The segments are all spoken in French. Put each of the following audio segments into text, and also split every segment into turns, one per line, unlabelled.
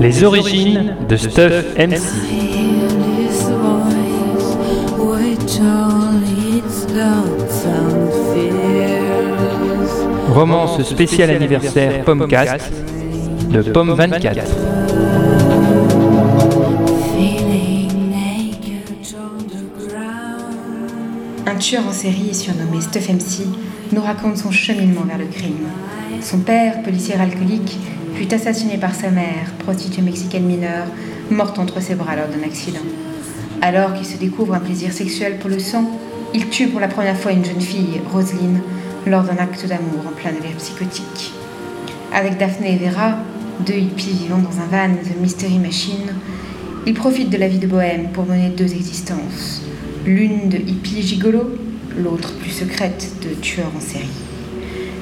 Les origines de Stuff MC. Romance spéciale anniversaire Pommecast de Pomme 24.
En série surnommé Stuff MC nous raconte son cheminement vers le crime. Son père, policier alcoolique, fut assassiné par sa mère, prostituée mexicaine mineure, morte entre ses bras lors d'un accident. Alors qu'il se découvre un plaisir sexuel pour le sang, il tue pour la première fois une jeune fille, Roselyne, lors d'un acte d'amour en plein délire psychotique. Avec Daphné et Vera, deux hippies vivant dans un van The Mystery Machine, il profite de la vie de bohème pour mener deux existences, l'une de hippie gigolo, l'autre plus secrète de tueur en série.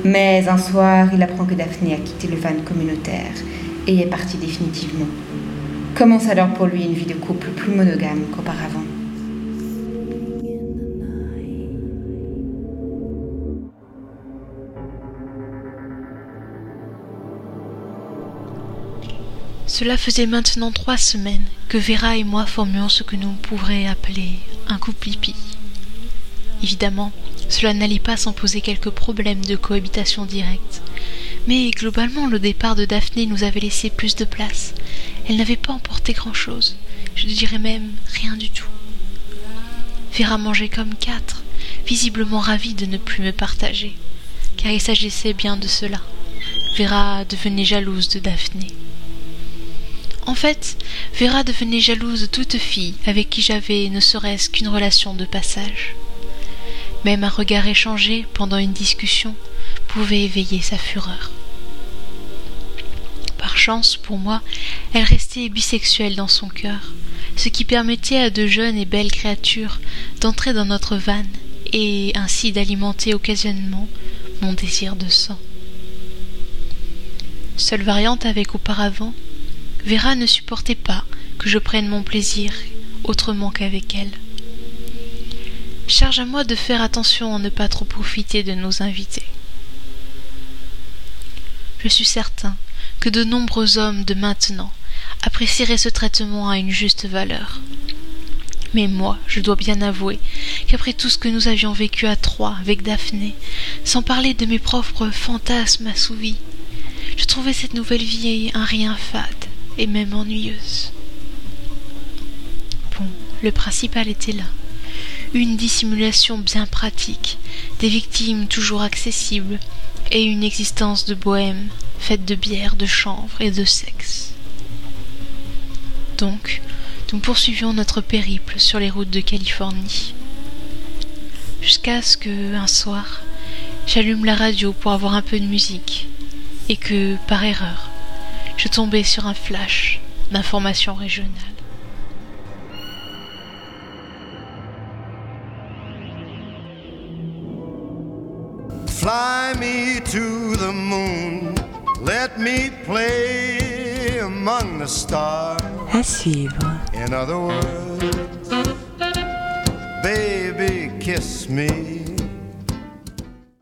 Mais un soir, il apprend que Daphné a quitté le van communautaire et est partie définitivement. Commence alors pour lui une vie de couple plus monogame qu'auparavant?
Cela faisait maintenant trois semaines que Vera et moi formions ce que nous pourrions appeler un couple hippie. Évidemment, cela n'allait pas sans poser quelques problèmes de cohabitation directe. Mais globalement, le départ de Daphné nous avait laissé plus de place. Elle n'avait pas emporté grand-chose. Je dirais même rien du tout. Vera mangeait comme quatre, visiblement ravie de ne plus me partager, car il s'agissait bien de cela. Vera devenait jalouse de Daphné. En fait, Vera devenait jalouse de toute fille avec qui j'avais ne serait-ce qu'une relation de passage. Même un regard échangé pendant une discussion pouvait éveiller sa fureur. Par chance, pour moi, elle restait bisexuelle dans son cœur, ce qui permettait à de jeunes et belles créatures d'entrer dans notre vanne et ainsi d'alimenter occasionnellement mon désir de sang. Seule variante avec auparavant, Vera ne supportait pas que je prenne mon plaisir autrement qu'avec elle. Charge à moi de faire attention à ne pas trop profiter de nos invités. Je suis certain que de nombreux hommes de maintenant apprécieraient ce traitement à une juste valeur. Mais moi, je dois bien avouer qu'après tout ce que nous avions vécu à trois avec Daphné, sans parler de mes propres fantasmes assouvis, je trouvais cette nouvelle vie un rien fade et même ennuyeuse. Bon, le principal était là une dissimulation bien pratique, des victimes toujours accessibles, et une existence de bohème faite de bière, de chanvre et de sexe. Donc, nous poursuivions notre périple sur les routes de Californie. Jusqu'à ce que, un soir, j'allume la radio pour avoir un peu de musique, et que, par erreur, je tombais sur un flash d'informations régionales.
Fly me to the moon, let me play among the stars.
À suivre.
In other words, baby, kiss me